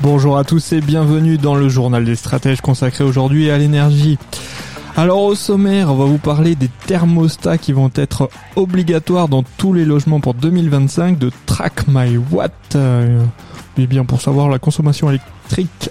Bonjour à tous et bienvenue dans le journal des stratèges consacré aujourd'hui à l'énergie. Alors au sommaire, on va vous parler des thermostats qui vont être obligatoires dans tous les logements pour 2025 de Track My Watt. Euh, et bien pour savoir la consommation électrique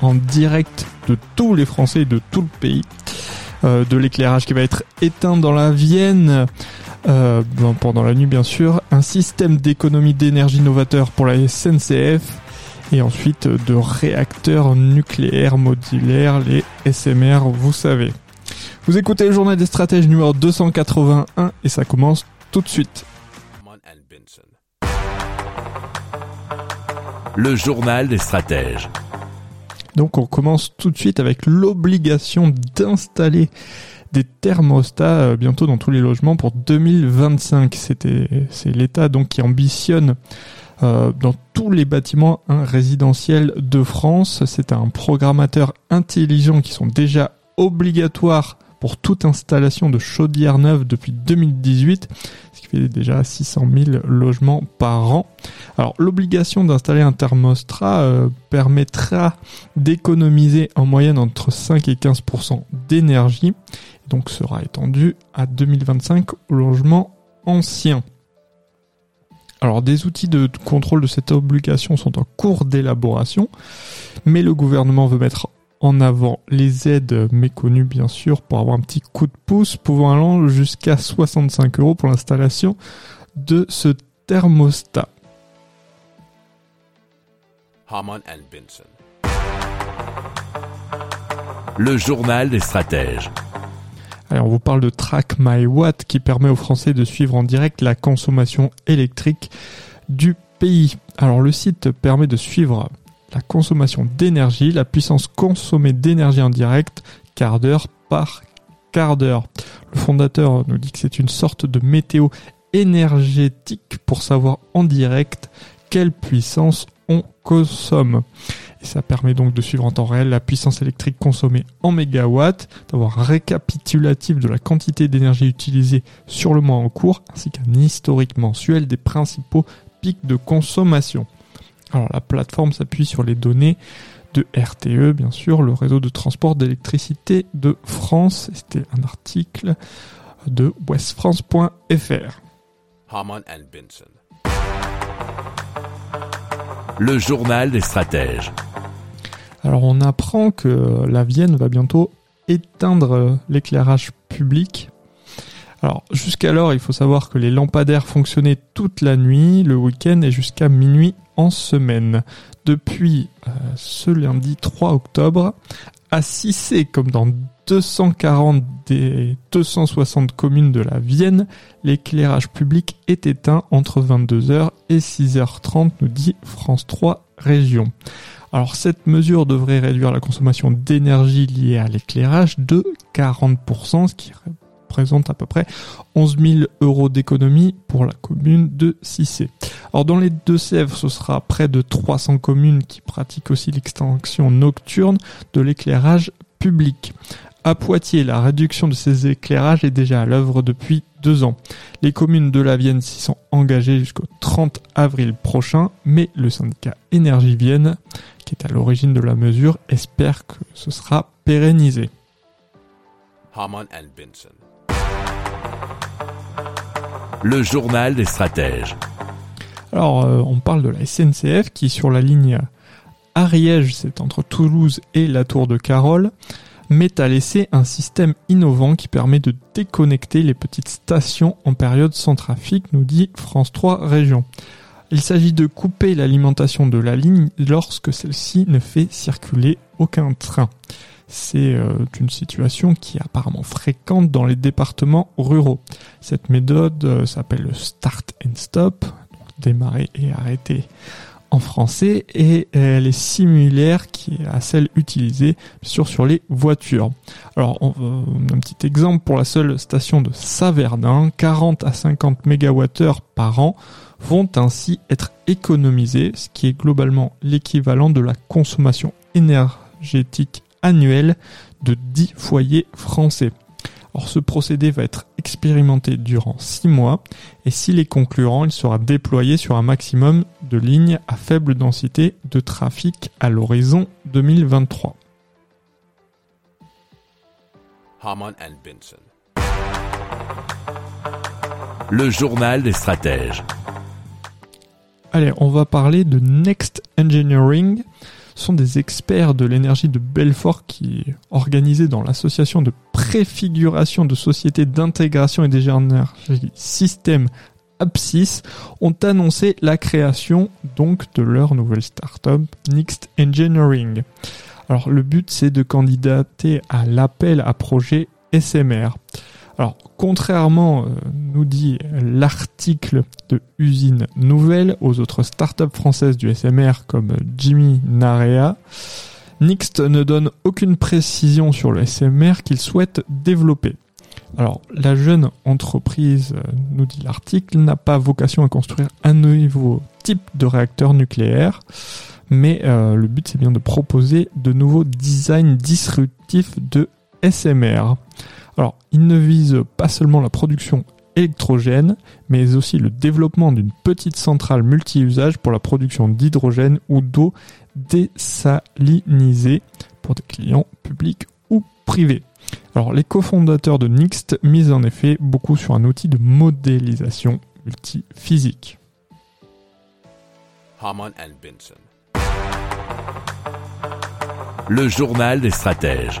en direct de tous les Français et de tout le pays. Euh, de l'éclairage qui va être éteint dans la Vienne euh, pendant la nuit bien sûr. Un système d'économie d'énergie novateur pour la SNCF. Et ensuite de réacteurs nucléaires modulaires, les SMR, vous savez. Vous écoutez le journal des stratèges numéro 281 et ça commence tout de suite. Le journal des stratèges. Donc on commence tout de suite avec l'obligation d'installer des thermostats euh, bientôt dans tous les logements pour 2025. C'était c'est l'État donc qui ambitionne euh, dans tous les bâtiments hein, résidentiels de France. C'est un programmateur intelligent qui sont déjà obligatoires pour toute installation de chaudière neuve depuis 2018, ce qui fait déjà 600 000 logements par an. Alors l'obligation d'installer un thermostat euh, permettra d'économiser en moyenne entre 5 et 15% d'énergie, donc sera étendue à 2025 aux logements anciens. Alors des outils de contrôle de cette obligation sont en cours d'élaboration, mais le gouvernement veut mettre en avant les aides méconnues bien sûr pour avoir un petit coup de pouce pouvant aller jusqu'à 65 euros pour l'installation de ce thermostat. Le journal des stratèges. Alors on vous parle de Track My Watt qui permet aux Français de suivre en direct la consommation électrique du pays. Alors le site permet de suivre la consommation d'énergie, la puissance consommée d'énergie en direct, quart d'heure par quart d'heure. Le fondateur nous dit que c'est une sorte de météo énergétique pour savoir en direct quelle puissance on consomme. Et ça permet donc de suivre en temps réel la puissance électrique consommée en mégawatts, d'avoir un récapitulatif de la quantité d'énergie utilisée sur le mois en cours, ainsi qu'un historique mensuel des principaux pics de consommation. Alors la plateforme s'appuie sur les données de RTE, bien sûr, le réseau de transport d'électricité de France. C'était un article de westfrance.fr. Le journal des stratèges. Alors on apprend que la Vienne va bientôt éteindre l'éclairage public. Alors jusqu'alors, il faut savoir que les lampadaires fonctionnaient toute la nuit, le week-end et jusqu'à minuit en semaine. Depuis euh, ce lundi 3 octobre, à Cissé, comme dans 240 des 260 communes de la Vienne, l'éclairage public est éteint entre 22h et 6h30, nous dit France 3 Région. Alors cette mesure devrait réduire la consommation d'énergie liée à l'éclairage de 40%, ce qui représente à peu près 11 000 euros d'économie pour la commune de Cissé. Alors dans les Deux-Sèvres, ce sera près de 300 communes qui pratiquent aussi l'extension nocturne de l'éclairage public. À Poitiers, la réduction de ces éclairages est déjà à l'œuvre depuis deux ans. Les communes de la Vienne s'y sont engagées jusqu'au 30 avril prochain, mais le syndicat Énergie Vienne, qui est à l'origine de la mesure, espère que ce sera pérennisé. Le journal des stratèges. Alors, euh, on parle de la SNCF qui, sur la ligne Ariège, c'est entre Toulouse et la Tour de Carole, met à l'essai un système innovant qui permet de déconnecter les petites stations en période sans trafic, nous dit France 3 Région. Il s'agit de couper l'alimentation de la ligne lorsque celle-ci ne fait circuler aucun train. C'est euh, une situation qui est apparemment fréquente dans les départements ruraux. Cette méthode euh, s'appelle le start and stop, démarrer et arrêter en français et elle est similaire à celle utilisée sur sur les voitures. Alors on, un petit exemple pour la seule station de Saverdin, 40 à 50 MWh par an vont ainsi être économisés, ce qui est globalement l'équivalent de la consommation énergétique annuelle de 10 foyers français. Or, ce procédé va être expérimenté durant 6 mois et s'il est concluant, il sera déployé sur un maximum de lignes à faible densité de trafic à l'horizon 2023. Le journal des stratèges. Allez, on va parler de Next Engineering sont des experts de l'énergie de Belfort qui, organisés dans l'association de préfiguration de sociétés d'intégration et d'énergie système Apsis, ont annoncé la création donc de leur nouvelle startup Next Engineering. Alors le but c'est de candidater à l'appel à projet SMR. Alors, contrairement, euh, nous dit l'article de Usine Nouvelle, aux autres startups françaises du SMR comme Jimmy Narea, Nixt ne donne aucune précision sur le SMR qu'il souhaite développer. Alors, la jeune entreprise, euh, nous dit l'article, n'a pas vocation à construire un nouveau type de réacteur nucléaire, mais euh, le but c'est bien de proposer de nouveaux designs disruptifs de SMR. Alors, il ne vise pas seulement la production électrogène, mais aussi le développement d'une petite centrale multi-usage pour la production d'hydrogène ou d'eau désalinisée pour des clients publics ou privés. Alors, les cofondateurs de Nixt misent en effet beaucoup sur un outil de modélisation multiphysique. Le journal des stratèges.